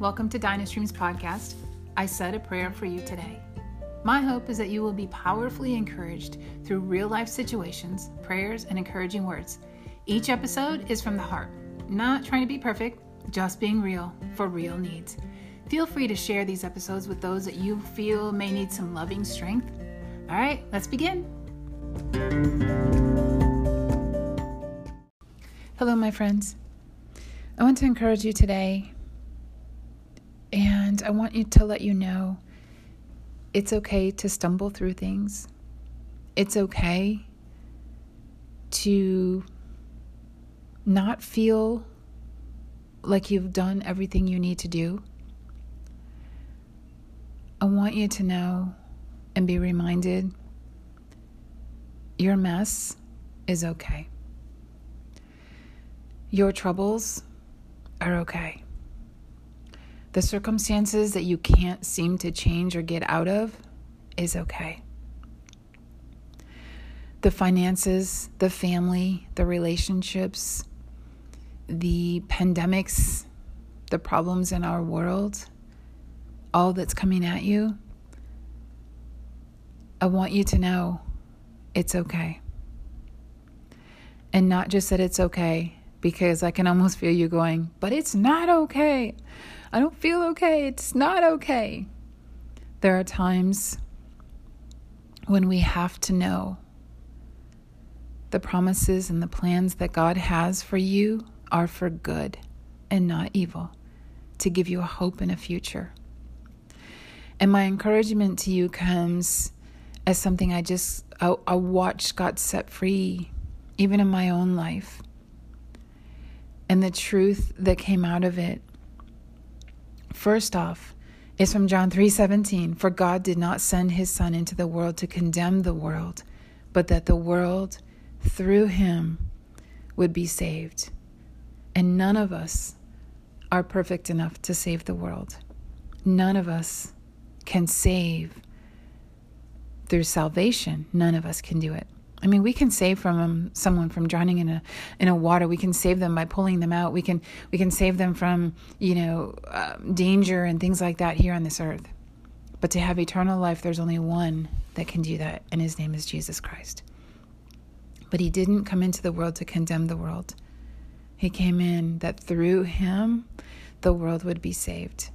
Welcome to Dynastreams Podcast. I said a prayer for you today. My hope is that you will be powerfully encouraged through real life situations, prayers, and encouraging words. Each episode is from the heart, not trying to be perfect, just being real for real needs. Feel free to share these episodes with those that you feel may need some loving strength. All right, let's begin. Hello, my friends. I want to encourage you today and I want you to let you know it's okay to stumble through things. It's okay to not feel like you've done everything you need to do. I want you to know and be reminded your mess is okay. Your troubles are okay the circumstances that you can't seem to change or get out of is okay. The finances, the family, the relationships, the pandemics, the problems in our world, all that's coming at you, I want you to know it's okay. And not just that it's okay, because I can almost feel you going, but it's not okay. I don't feel okay. It's not okay. There are times when we have to know the promises and the plans that God has for you are for good and not evil, to give you a hope and a future. And my encouragement to you comes as something I just I, I watched God set free, even in my own life. And the truth that came out of it First off, is from John 3:17, for God did not send his son into the world to condemn the world, but that the world through him would be saved. And none of us are perfect enough to save the world. None of us can save through salvation. None of us can do it. I mean, we can save from um, someone from drowning in a in a water. We can save them by pulling them out. We can we can save them from you know uh, danger and things like that here on this earth. But to have eternal life, there's only one that can do that, and his name is Jesus Christ. But he didn't come into the world to condemn the world. He came in that through him, the world would be saved.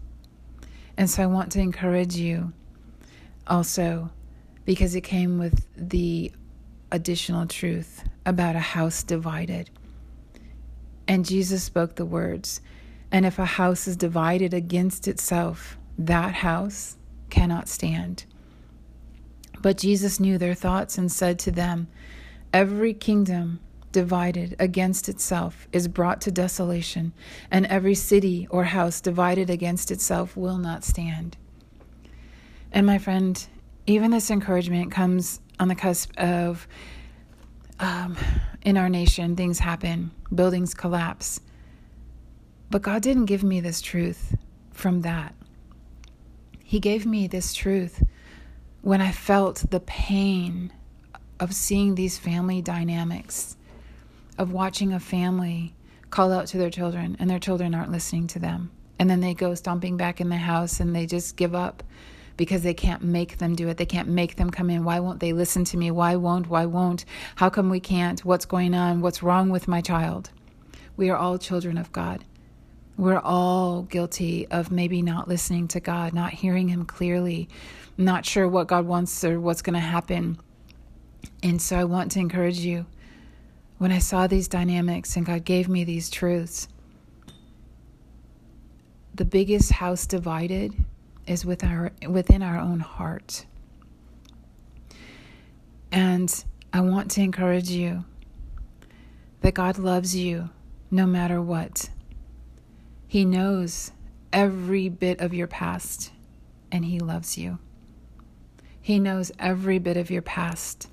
And so I want to encourage you also because it came with the additional truth about a house divided. And Jesus spoke the words, and if a house is divided against itself, that house cannot stand. But Jesus knew their thoughts and said to them, Every kingdom divided against itself is brought to desolation, and every city or house divided against itself will not stand. And my friend, even this encouragement comes on the cusp of um, in our nation, things happen, buildings collapse. But God didn't give me this truth from that. He gave me this truth when I felt the pain of seeing these family dynamics, of watching a family call out to their children and their children aren't listening to them. And then they go stomping back in the house and they just give up because they can't make them do it. They can't make them come in. Why won't they listen to me? Why won't? Why won't? How come we can't? What's going on? What's wrong with my child? We are all children of God. We're all guilty of maybe not listening to God, not hearing Him clearly, not sure what God wants or what's going to happen. And so I want to encourage you when I saw these dynamics and God gave me these truths, the biggest house divided is with our, within our own heart. And I want to encourage you that God loves you no matter what. He knows every bit of your past, and He loves you. He knows every bit of your past.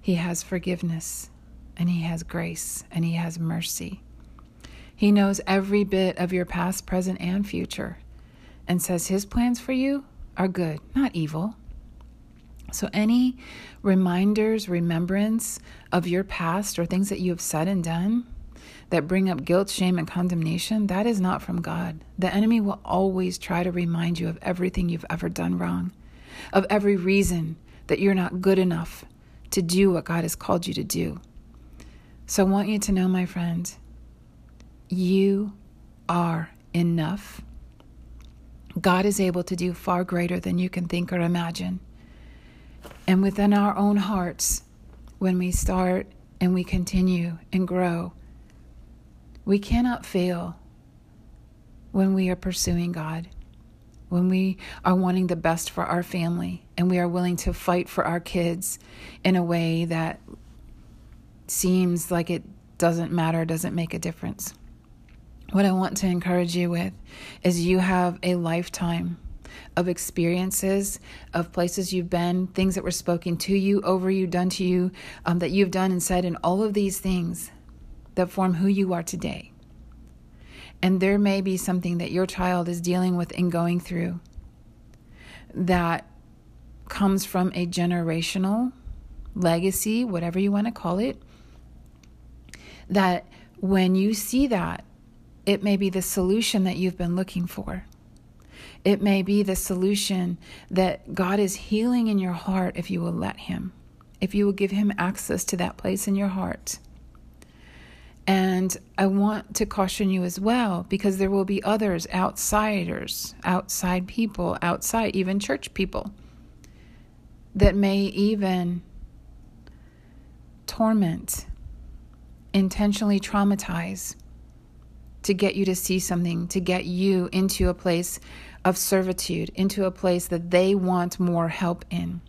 He has forgiveness, and He has grace, and He has mercy. He knows every bit of your past, present, and future and says his plans for you are good, not evil. So, any reminders, remembrance of your past or things that you have said and done that bring up guilt, shame, and condemnation, that is not from God. The enemy will always try to remind you of everything you've ever done wrong, of every reason that you're not good enough to do what God has called you to do. So I want you to know, my friend, you are enough. God is able to do far greater than you can think or imagine. And within our own hearts, when we start and we continue and grow, we cannot fail when we are pursuing God, when we are wanting the best for our family, and we are willing to fight for our kids in a way that seems like it doesn't matter, doesn't make a difference. What I want to encourage you with is you have a lifetime of experiences, of places you've been, things that were spoken to you, over you, done to you, um, that you've done and said, and all of these things that form who you are today. And there may be something that your child is dealing with and going through that comes from a generational legacy, whatever you want to call it. That when you see that, it may be the solution that you've been looking for. It may be the solution that God is healing in your heart if you will let Him, if you will give Him access to that place in your heart. And I want to caution you as well because there will be others, outsiders, outside people, outside, even church people, that may even torment, intentionally traumatize to get you to see something, to get you into a place of servitude, into a place that they want more help in.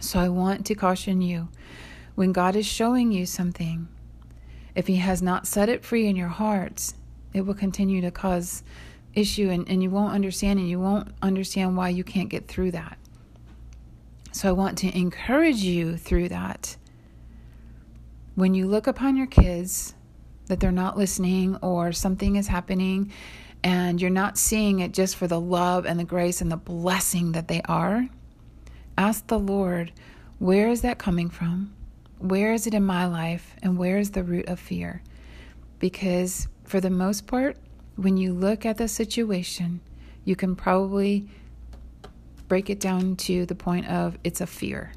So I want to caution you when God is showing you something, if He has not set it free in your hearts, it will continue to cause issue and, and you won't understand and you won't understand why you can't get through that. So I want to encourage you through that. When you look upon your kids, that they're not listening or something is happening and you're not seeing it just for the love and the grace and the blessing that they are, ask the Lord, where is that coming from? Where is it in my life? And where is the root of fear? Because for the most part, when you look at the situation, you can probably break it down to the point of it's a fear.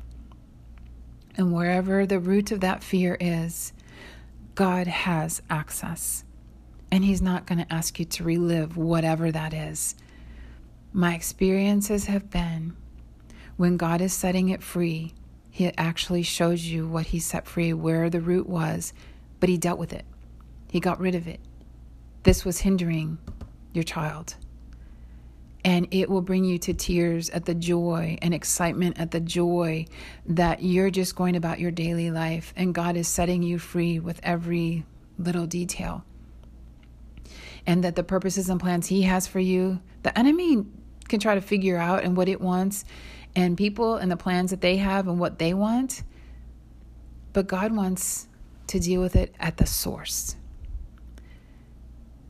And wherever the root of that fear is, God has access. And He's not going to ask you to relive whatever that is. My experiences have been when God is setting it free, he actually shows you what he set free, where the root was, but he dealt with it. He got rid of it. This was hindering your child. And it will bring you to tears at the joy and excitement at the joy that you're just going about your daily life and God is setting you free with every little detail. And that the purposes and plans He has for you, the enemy can try to figure out and what it wants and people and the plans that they have and what they want. But God wants to deal with it at the source.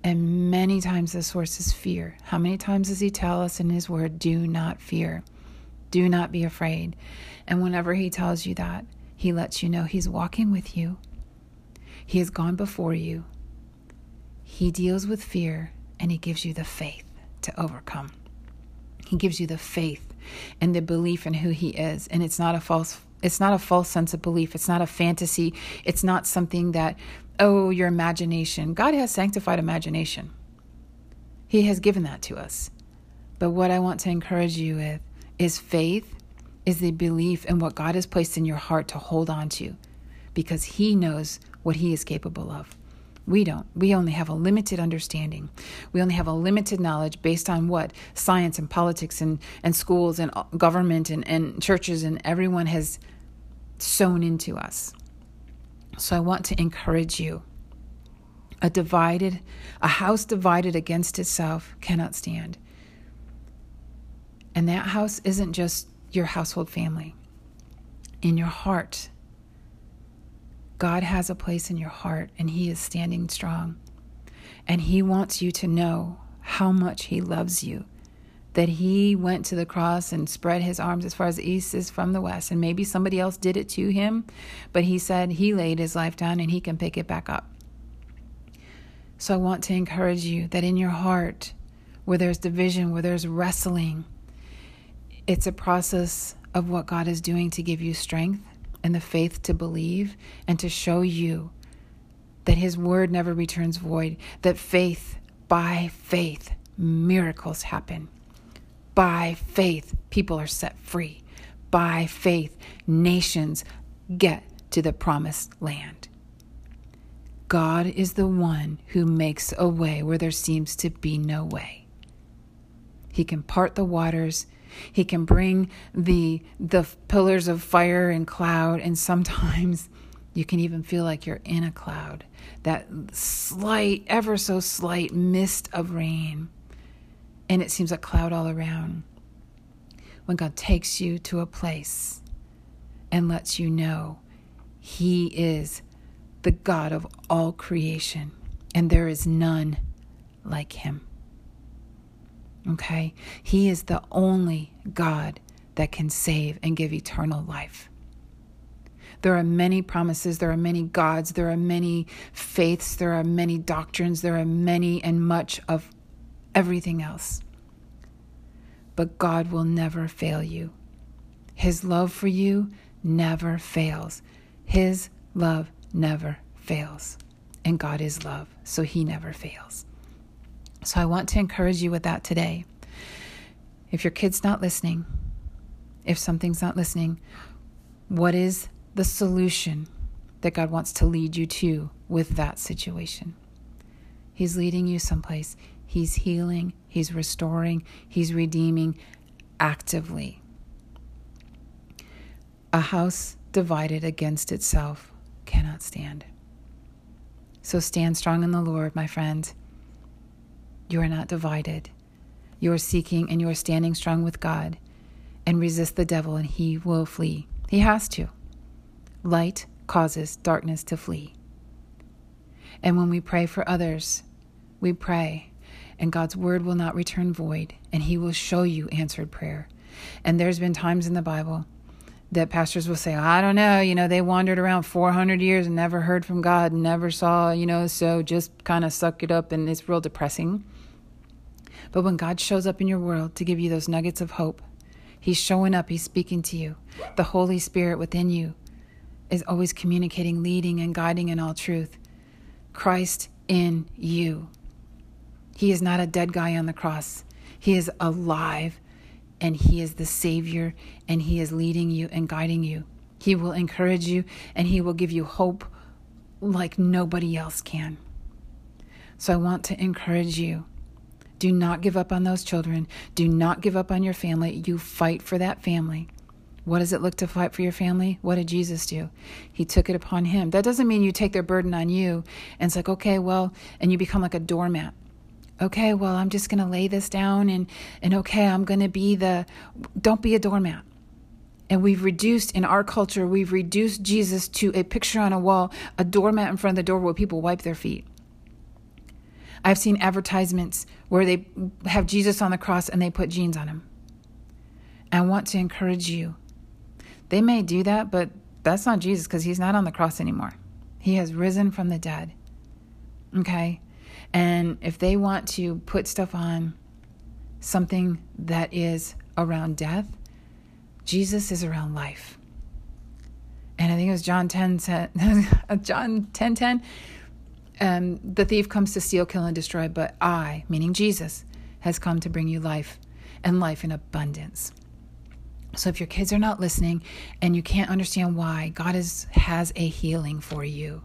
And many times the source is fear. How many times does He tell us in His Word, do not fear? Do not be afraid. And whenever He tells you that, He lets you know He's walking with you, He has gone before you. He deals with fear and He gives you the faith to overcome. He gives you the faith and the belief in who he is and it's not a false it's not a false sense of belief. It's not a fantasy. It's not something that oh your imagination. God has sanctified imagination. He has given that to us. But what i want to encourage you with is faith is the belief in what god has placed in your heart to hold on to because he knows what he is capable of. We don't. We only have a limited understanding. We only have a limited knowledge based on what science and politics and, and schools and uh, government and, and churches and everyone has sown into us. So I want to encourage you. A divided, a house divided against itself cannot stand. And that house isn't just your household family. In your heart, God has a place in your heart and He is standing strong. And He wants you to know how much He loves you. That He went to the cross and spread His arms as far as the east is from the west. And maybe somebody else did it to Him, but He said He laid His life down and He can pick it back up. So I want to encourage you that in your heart, where there's division, where there's wrestling, it's a process of what God is doing to give you strength and the faith to believe and to show you that His word never returns void, that faith, by faith, miracles happen. By faith, people are set free. By faith, nations get to the promised land. God is the one who makes a way where there seems to be no way. He can part the waters. He can bring the the pillars of fire and cloud and sometimes you can even feel like you're in a cloud. That slight, ever so slight mist of rain. And it seems a cloud all around. When God takes you to a place and lets you know He is the God of all creation and there is none like Him. Okay? He is the only God that can save and give eternal life. There are many promises, there are many gods, there are many faiths, there are many doctrines, there are many and much of everything else. But God will never fail you. His love for you never fails. His love never fails. And God is love, so He never fails. So I want to encourage you with that today. If your kid's not listening, if something's not listening, what is the solution that God wants to lead you to with that situation. He's leading you someplace. He's healing, He's restoring, He's redeeming actively. A house divided against itself cannot stand. So stand strong in the Lord, my friend. You are not divided. You are seeking and you are standing strong with God and resist the devil, and he will flee. He has to. Light causes darkness to flee. And when we pray for others, we pray, and God's word will not return void, and He will show you answered prayer. And there's been times in the Bible that pastors will say, I don't know, you know, they wandered around 400 years and never heard from God, never saw, you know, so just kind of suck it up, and it's real depressing. But when God shows up in your world to give you those nuggets of hope, He's showing up, He's speaking to you. The Holy Spirit within you is always communicating, leading, and guiding in all truth. Christ in you. He is not a dead guy on the cross. He is alive and He is the Savior and He is leading you and guiding you. He will encourage you and He will give you hope like nobody else can. So I want to encourage you. Do not give up on those children. Do not give up on your family. You fight for that family. What does it look to fight for your family? What did Jesus do? He took it upon him. That doesn't mean you take their burden on you and it's like, okay, well, and you become like a doormat. Okay, well, I'm just going to lay this down and and okay, I'm going to be the don't be a doormat. And we've reduced in our culture, we've reduced Jesus to a picture on a wall, a doormat in front of the door where people wipe their feet. I've seen advertisements where they have Jesus on the cross and they put jeans on him. I want to encourage you they may do that, but that's not Jesus because he's not on the cross anymore. He has risen from the dead. Okay? And if they want to put stuff on something that is around death, Jesus is around life. And I think it was John 10, 10 John 10, 10. Um, the thief comes to steal, kill, and destroy, but I, meaning Jesus, has come to bring you life and life in abundance. So if your kids are not listening and you can't understand why, God is, has a healing for you.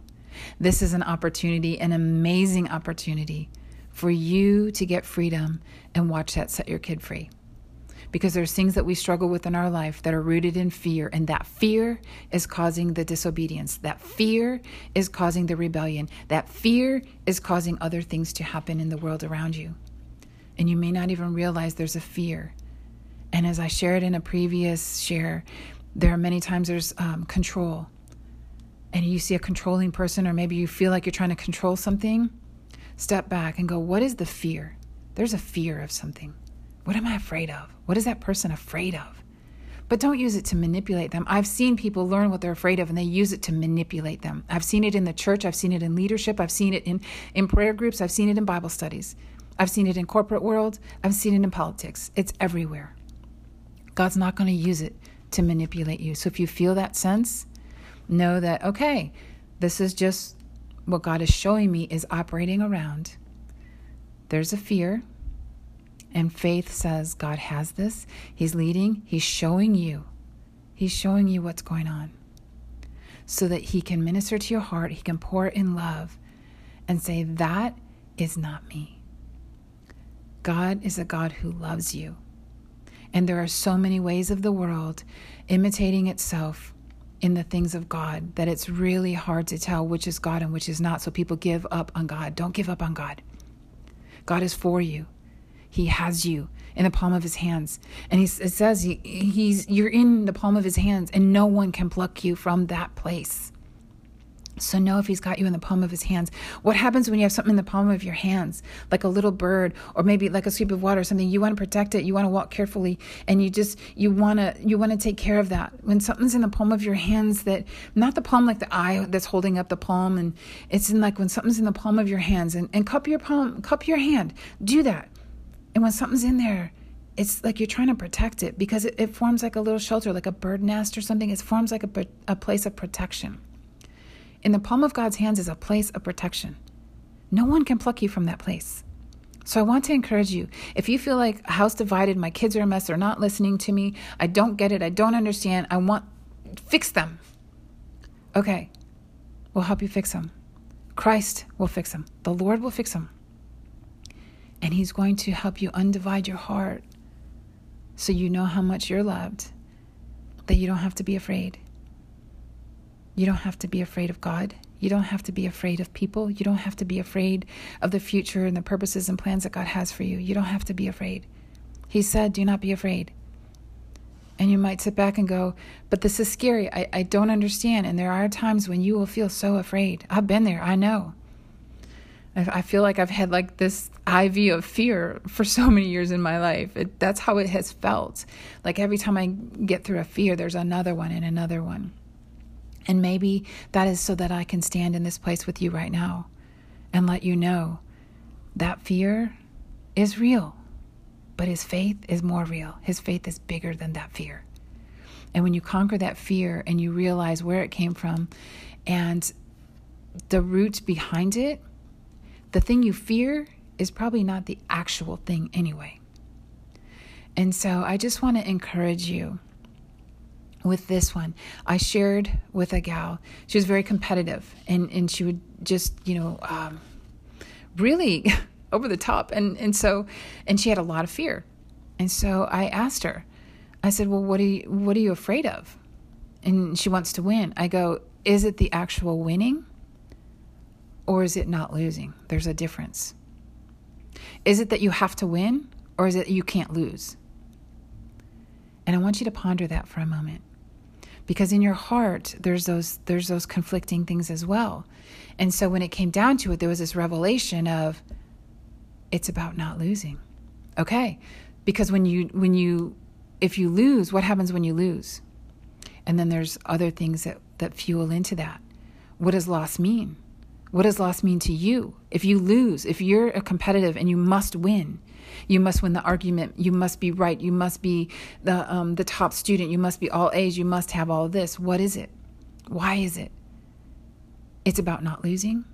This is an opportunity, an amazing opportunity for you to get freedom and watch that set your kid free. Because there's things that we struggle with in our life that are rooted in fear, and that fear is causing the disobedience. That fear is causing the rebellion. That fear is causing other things to happen in the world around you. And you may not even realize there's a fear and as I shared in a previous share, there are many times there's um, control. And you see a controlling person, or maybe you feel like you're trying to control something, step back and go, What is the fear? There's a fear of something. What am I afraid of? What is that person afraid of? But don't use it to manipulate them. I've seen people learn what they're afraid of and they use it to manipulate them. I've seen it in the church, I've seen it in leadership, I've seen it in, in prayer groups, I've seen it in Bible studies. I've seen it in corporate world, I've seen it in politics. It's everywhere. God's not going to use it to manipulate you. So if you feel that sense, know that okay, this is just what God is showing me is operating around. There's a fear, and faith says God has this. He's leading, He's showing you. He's showing you what's going on so that He can minister to your heart, He can pour in love and say, That is not me. God is a God who loves you. And there are so many ways of the world imitating itself in the things of God that it's really hard to tell which is God and which is not. So people give up on God. Don't give up on God. God is for you. He has you in the palm of his hands. And he, says he, he's you're in the palm of his hands and no one can pluck you from that place. So know if he's got you in the palm of his hands. What happens when you have something in the palm of your hands, like a little bird or maybe like a sweep of water or something? You want to protect it. You want to walk carefully, and you just you want to you want to take care of that. When something's in the palm of your hands, that not the palm like the eye that's holding up the palm, and it's in like when something's in the palm of your hands, and and cup your palm, cup your hand. Do that and when something's in there, it's like you're trying to protect it because it, it forms like a little shelter, like a bird nest or something. It forms like a, a place of protection. In the palm of God's hands is a place of protection. No one can pluck you from that place. So I want to encourage you. If you feel like a house divided, my kids are a mess, they're not listening to me, I don't get it, I don't understand, I want fix them. Okay. We'll help you fix them. Christ will fix them. The Lord will fix them. And He's going to help you undivide your heart so you know how much you're loved, that you don't have to be afraid. You don't have to be afraid of God. You don't have to be afraid of people. You don't have to be afraid of the future and the purposes and plans that God has for you. You don't have to be afraid. He said, Do not be afraid. And you might sit back and go, But this is scary. I, I don't understand. And there are times when you will feel so afraid. I've been there. I know. I I feel like I've had like this IV of fear for so many years in my life. It, that's how it has felt. Like every time I get through a fear, there's another one and another one. And maybe that is so that I can stand in this place with you right now and let you know that fear is real, but his faith is more real. His faith is bigger than that fear. And when you conquer that fear and you realize where it came from and the root behind it, the thing you fear is probably not the actual thing anyway. And so I just want to encourage you with this one. I shared with a gal, she was very competitive and, and she would just, you know, um, really over the top. And, and so, and she had a lot of fear. And so I asked her, I said, well, what are you, what are you afraid of? And she wants to win. I go, is it the actual winning? or is it not losing? There's a difference. Is it that you have to win or is it you can't lose? And I want you to ponder that for a moment. Because in your heart there's those there's those conflicting things as well. And so when it came down to it there was this revelation of it's about not losing. Okay? Because when you when you if you lose, what happens when you lose? And then there's other things that that fuel into that. What does loss mean? What does loss mean to you? If you lose, if you're a competitive and you must win, you must win the argument. You must be right. You must be the um, the top student. You must be all A's. You must have all this. What is it? Why is it? It's about not losing.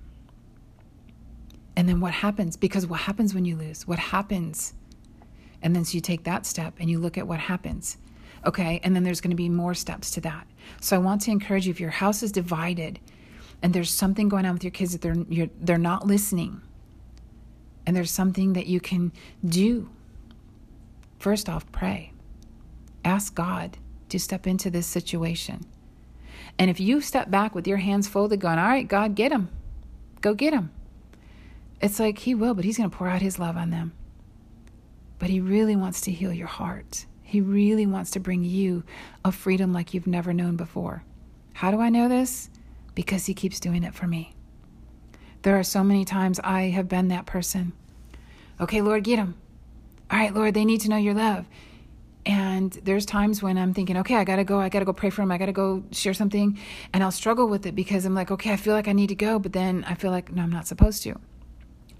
And then what happens? Because what happens when you lose? What happens? And then so you take that step and you look at what happens. Okay, and then there's going to be more steps to that. So I want to encourage you if your house is divided, and there's something going on with your kids that they're they're not listening. And there's something that you can do. First off pray. Ask god to step into this situation. And if you step back with your hands folded going all right god get him go get him it's like he will but he's going to pour out his love on them. But he really wants to heal your heart. He really wants to bring you a freedom like you've never known before. How do i know this because He keeps doing it for me. There are so many times I have been that person. Okay, Lord, get them. All right, Lord, they need to know your love. And there's times when I'm thinking, okay, I gotta go, I gotta go pray for him, I gotta go share something. And I'll struggle with it because I'm like, okay, I feel like I need to go, but then I feel like, no, I'm not supposed to.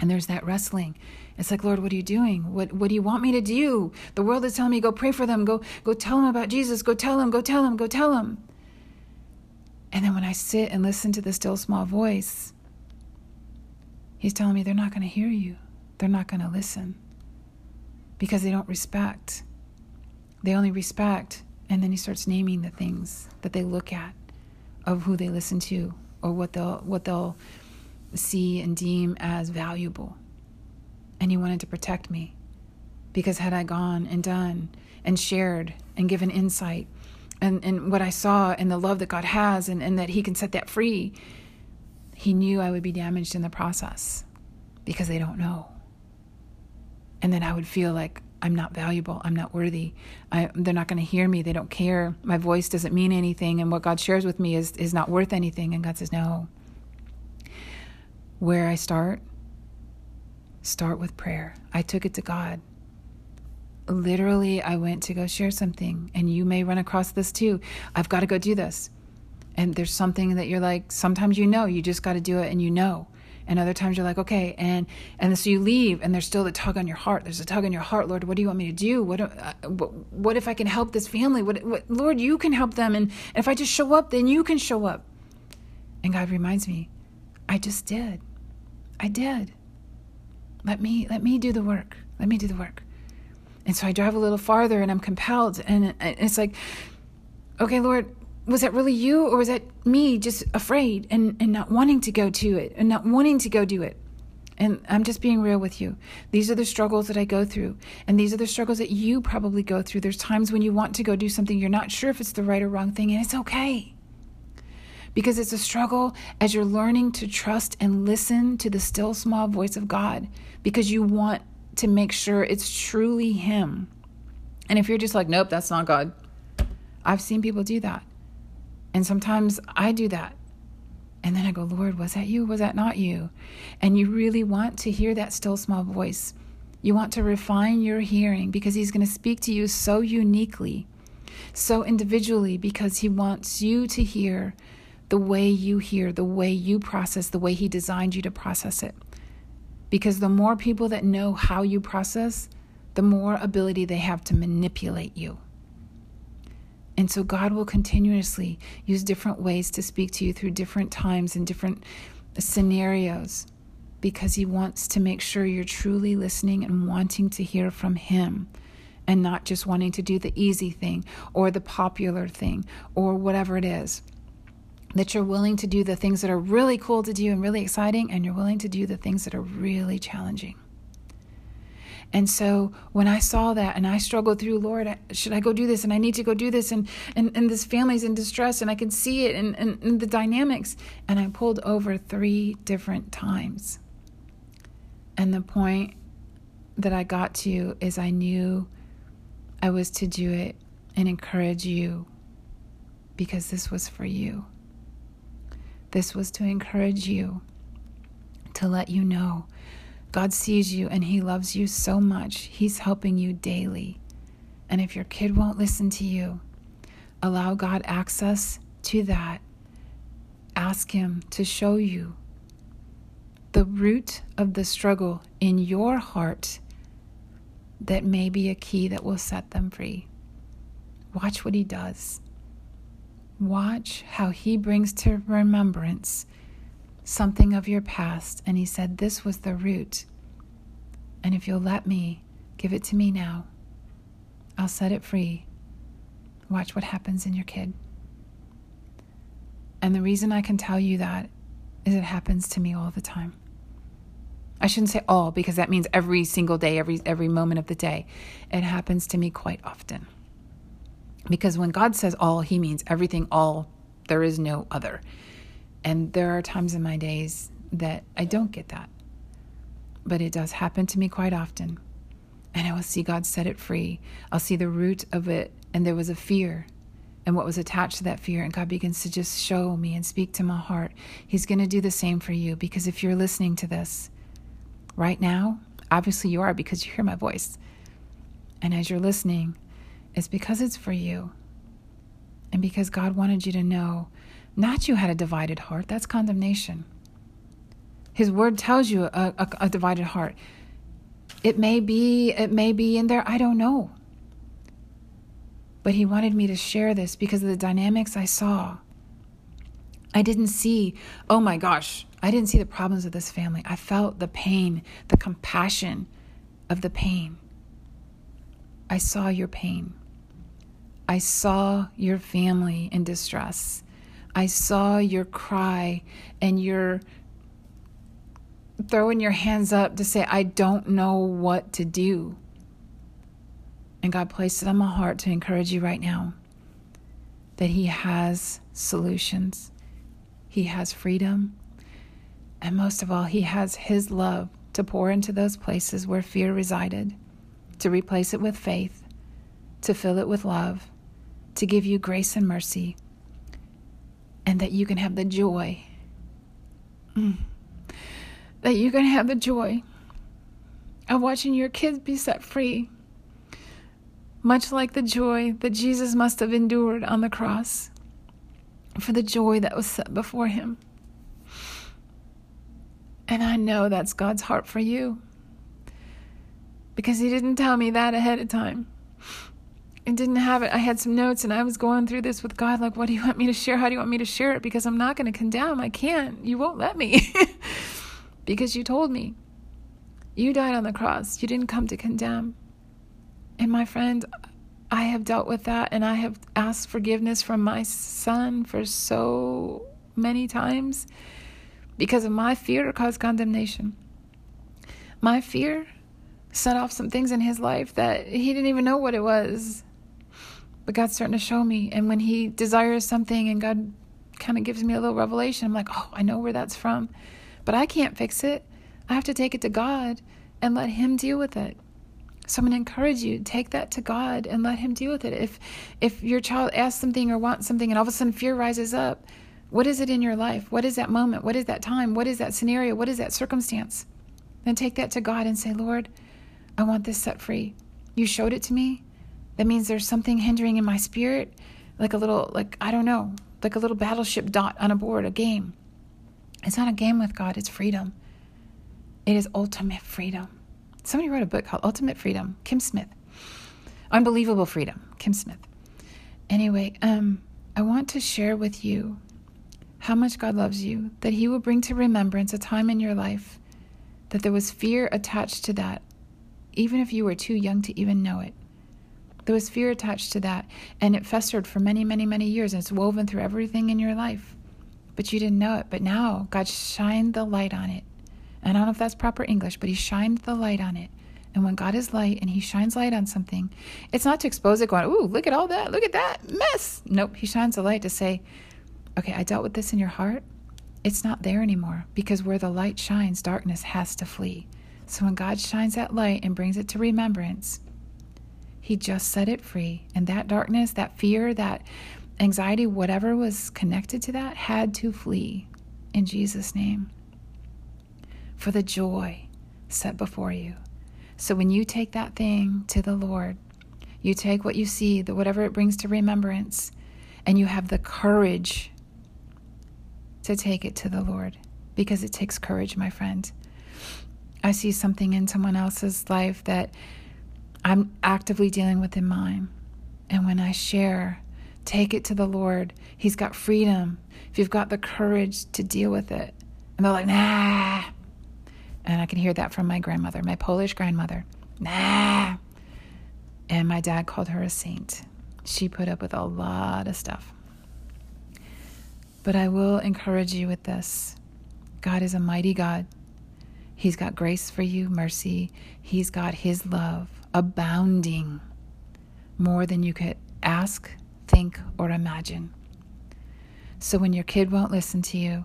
And there's that wrestling. It's like, Lord, what are you doing? What what do you want me to do? The world is telling me go pray for them, go go tell them about Jesus, go tell them, go tell them, go tell them. And then when I sit and listen to the still small voice, he's telling me they're not going to hear you. They're not going to listen because they don't respect. They only respect, and then he starts naming the things that they look at of who they listen to or what they'll what they'll see and deem as valuable. And he wanted to protect me because had I gone and done and shared and given insight and, and what I saw and the love that God has and, and that he can set that free, he knew I would be damaged in the process because they don't know. And then I would feel like I'm not valuable. I'm not worthy. I, they're not going to hear me. They don't care. My voice doesn't mean anything. And what God shares with me is, is not worth anything. And God says, No. Where I start, start with prayer. I took it to God. Literally, I went to go share something. And you may run across this too. I've got to go do this. And there's something that you're like, sometimes you know, you just got to do it and you know. And other times you're like okay and and so you leave and there's still the tug on your heart. There's a tug on your heart lord what do you want me to do? What uh, what if i can help this family? What, what lord you can help them and, and if i just show up then you can show up. And god reminds me i just did. I did. Let me let me do the work. Let me do the work and so i drive a little farther and i'm compelled and it's like okay lord was that really you or was that me just afraid and, and not wanting to go to it and not wanting to go do it? And i'm just being real with you. These are the struggles that i go through and these are the struggles that you probably go through. There's times when you want to go do something you're not sure if it's the right or wrong thing and it's okay. Because it's a struggle as you're learning to trust and listen to the still small voice of god because you want to make sure it's truly him and if you're just like nope that's not god i've seen people do that and sometimes I do that. And then I go, Lord, was that you? Was that not you? And you really want to hear that still small voice. You want to refine your hearing because He's going to speak to you so uniquely, so individually, because He wants you to hear the way you hear, the way you process, the way He designed you to process it. Because the more people that know how you process, the more ability they have to manipulate you. And so God will continuously use different ways to speak to you through different times and different scenarios because He wants to make sure you're truly listening and wanting to hear from Him and not just wanting to do the easy thing or the popular thing or whatever it is. That you're willing to do the things that are really cool to do and really exciting, and you're willing to do the things that are really challenging. And so when I saw that and I struggled through, Lord, should I go do this? And I need to go do this. And, and, and this family's in distress and I can see it and, and, and the dynamics. And I pulled over three different times. And the point that I got to is I knew I was to do it and encourage you because this was for you. This was to encourage you, to let you know God sees you and He loves you so much. He's helping you daily. And if your kid won't listen to you, allow God access to that. Ask Him to show you the root of the struggle in your heart that may be a key that will set them free. Watch what He does. Watch how He brings to remembrance something of your past, and He said, This was the root. And if you'll let me, give it to me now. I'll set it free. Watch what happens in your kid. And the reason I can tell you that is it happens to me all the time. I shouldn't say all because that means every single day, every every moment of the day. It happens to me quite often. Because when God says all, he means everything all. There is no other. And there are times in my days that I don't get that. But it does happen to me quite often. And I will see God set it free. I'll see the root of it. And there was a fear and what was attached to that fear. And God begins to just show me and speak to my heart. He's going to do the same for you because if you're listening to this right now, obviously you are because you hear my voice. And as you're listening, is because it's for you. And because God wanted you to know not you had a divided heart, that's condemnation. His word tells you a, a, a divided heart. It may be, it may be in there, I don't know. But he wanted me to share this because of the dynamics I saw. I didn't see, oh my gosh, I didn't see the problems of this family. I felt the pain, the compassion of the pain. I saw your pain. I saw your family in distress. I saw your cry and your throwing your hands up to say, I don't know what to do. And God placed it on my heart to encourage you right now that He has solutions, He has freedom, and most of all, He has His love to pour into those places where fear resided, to replace it with faith, to fill it with love, to give you grace and mercy, and that you can have the joy. Mm that you can have the joy of watching your kids be set free, much like the joy that Jesus must have endured on the cross for the joy that was set before him. And I know that's God's heart for you because He didn't tell me that ahead of time. I didn't have it. I had some notes and I was going through this with God like, what do you want me to share? How do you want me to share it? Because I'm not going to condemn. I can't. You won't let me. because you told me. You died on the cross. You didn't come to condemn. And my friend, I have dealt with that and I have asked forgiveness from my son for so many times because of my fear caused condemnation. My fear set off some things in his life that he didn't even know what it was. But God's starting to show me. And when he desires something and God kind of gives me a little revelation, I'm like, oh, I know where that's from. But I can't fix it. I have to take it to God and let Him deal with it. So I'm going to encourage you take that to God and let Him deal with it. If if your child asks something or wants something and all of a sudden fear rises up, what is it in your life? What is that moment? What is that time? What is that scenario? What is that circumstance? Then take that to God and say, Lord, I want this set free. You showed it to me. That means there's something hindering in my spirit, like a little, like, I don't know, like a little battleship dot on a board, a game. It's not a game with God, it's freedom. It is ultimate freedom. Somebody wrote a book called Ultimate Freedom, Kim Smith. Unbelievable Freedom, Kim Smith. Anyway, um, I want to share with you how much God loves you, that He will bring to remembrance a time in your life that there was fear attached to that, even if you were too young to even know it. There was fear attached to that, and it festered for many, many, many years, and it's woven through everything in your life but you didn't know it. But now God shined the light on it. And I don't know if that's proper English, but He shined the light on it. And when God is light and He shines light on something, it's not to expose it, going, ooh, look at all that, look at that mess. Nope, He shines the light to say, okay, I dealt with this in your heart. It's not there anymore because where the light shines, darkness has to flee. So when God shines that light and brings it to remembrance, He just set it free. And that darkness, that fear, that anxiety, whatever was connected to that, had to flee in Jesus' name for the joy set before you. So when you take that thing to the Lord, you take what you see, the whatever it brings to remembrance, and you have the courage to take it to the Lord because it takes courage, my friend. I see something in someone else's life that I'm actively dealing with in mine. And when I share Take it to the Lord. He's got freedom. If you've got the courage to deal with it. And they're like, nah. And I can hear that from my grandmother, my Polish grandmother. Nah. And my dad called her a saint. She put up with a lot of stuff. But I will encourage you with this God is a mighty God. He's got grace for you, mercy. He's got His love abounding more than you could ask, think, or imagine. So when your kid won't listen to you,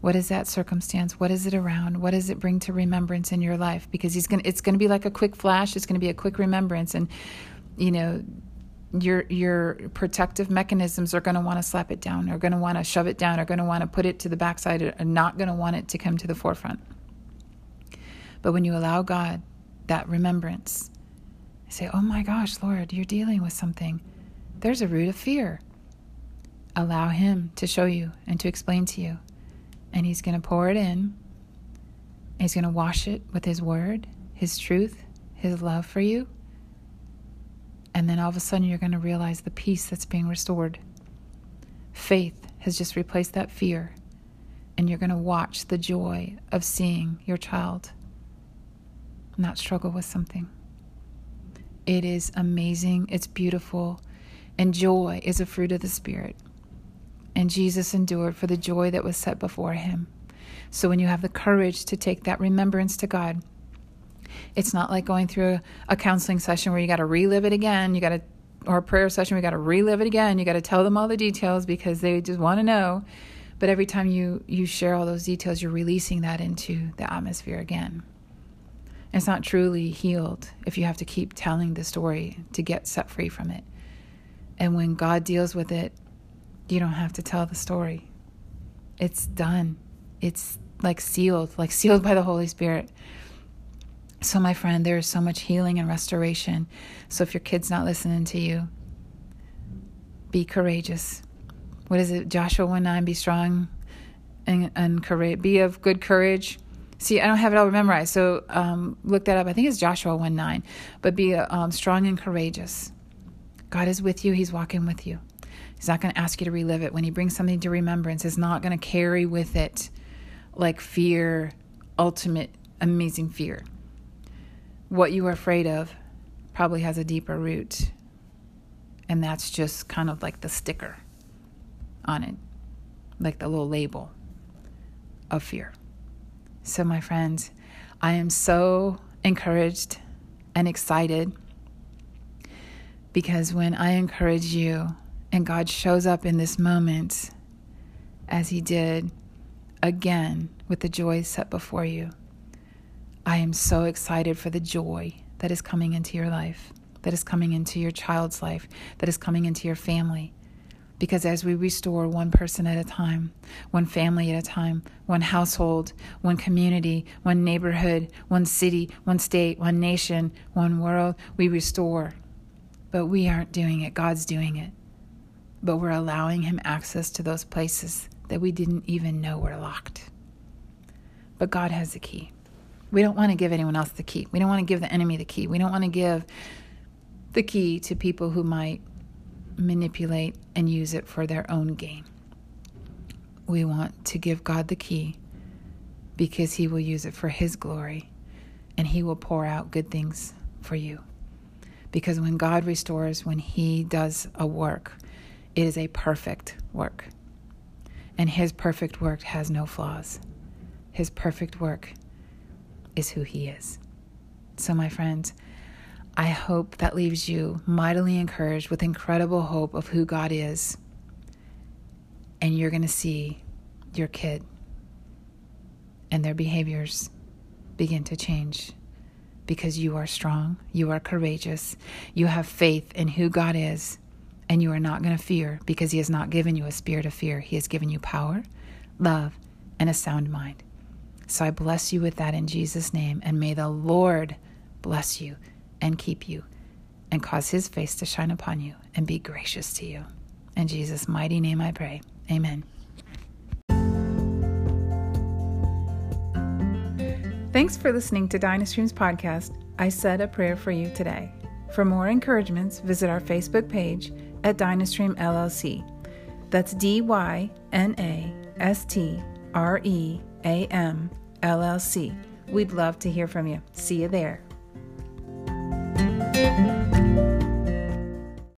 what is that circumstance? What is it around? What does it bring to remembrance in your life? Because he's going it's going to be like a quick flash, it's going to be a quick remembrance and you know, your your protective mechanisms are going to want to slap it down, are going to want to shove it down, are going to want to put it to the backside, are not going to want it to come to the forefront. But when you allow God that remembrance, Say, oh my gosh, Lord, you're dealing with something. There's a root of fear. Allow Him to show you and to explain to you. And He's going to pour it in. He's going to wash it with His Word, His truth, His love for you. And then all of a sudden, you're going to realize the peace that's being restored. Faith has just replaced that fear. And you're going to watch the joy of seeing your child not struggle with something. It is amazing. It's beautiful. And joy is a fruit of the Spirit. And Jesus endured for the joy that was set before him. So when you have the courage to take that remembrance to God, it's not like going through a, counseling session where you got to relive it again. You got to, or a prayer session we got to relive it again. You got to tell them all the details because they just want to know. But every time you you share all those details, you're releasing that into the atmosphere again. It's not truly healed if you have to keep telling the story to get set free from it. And when God deals with it, you don't have to tell the story. It's done. It's like sealed, like sealed by the Holy Spirit. So, my friend, there is so much healing and restoration. So, if your kid's not listening to you, be courageous. What is it? Joshua 1 9, be strong and, and courage, be of good courage. See, I don't have it all memorized, so um, look that up. I think it's Joshua 1 9. But be um, strong and courageous. God is with you, He's walking with you. He's not going to ask you to relive it. When He brings something to remembrance, He's not going to carry with it like fear, ultimate, amazing fear. What you are afraid of probably has a deeper root, and that's just kind of like the sticker on it, like the little label of fear. So, my friends, I am so encouraged and excited because when I encourage you and God shows up in this moment, as He did again with the joy set before you, I am so excited for the joy that is coming into your life, that is coming into your child's life, that is coming into your family, because as we restore one person at a time, one family at a time, one household, one community, one neighborhood, one city, one state, one nation, one world, we restore. But we aren't doing it, God's doing it. But we're allowing Him access to those places that we didn't even know were locked. But God has the key. We don't want to give anyone else the key. We don't want to give the enemy the key. We don't want to give the key to people who might manipulate and use it for their own gain. We want to give God the key because He will use it for His glory and He will pour out good things for you. Because when God restores, when He does a work, it is a perfect work. And His perfect work has no flaws. His perfect work is who He is. So, my friends, I hope that leaves you mightily encouraged with incredible hope of who God is. And you're going to see your kid and their behaviors begin to change because you are strong, you are courageous, you have faith in who God is, and you are not going to fear because He has not given you a spirit of fear. He has given you power, love, and a sound mind. So I bless you with that in Jesus' name, and may the Lord bless you and keep you, and cause his face to shine upon you and be gracious to you. In Jesus' mighty name I pray. Amen. Thanks for listening to Dynastream's podcast. I said a prayer for you today. For more encouragements, visit our Facebook page at Dynastream LLC. That's D Y N A S T R E A M L L C. We'd love to hear from you. See you there thank you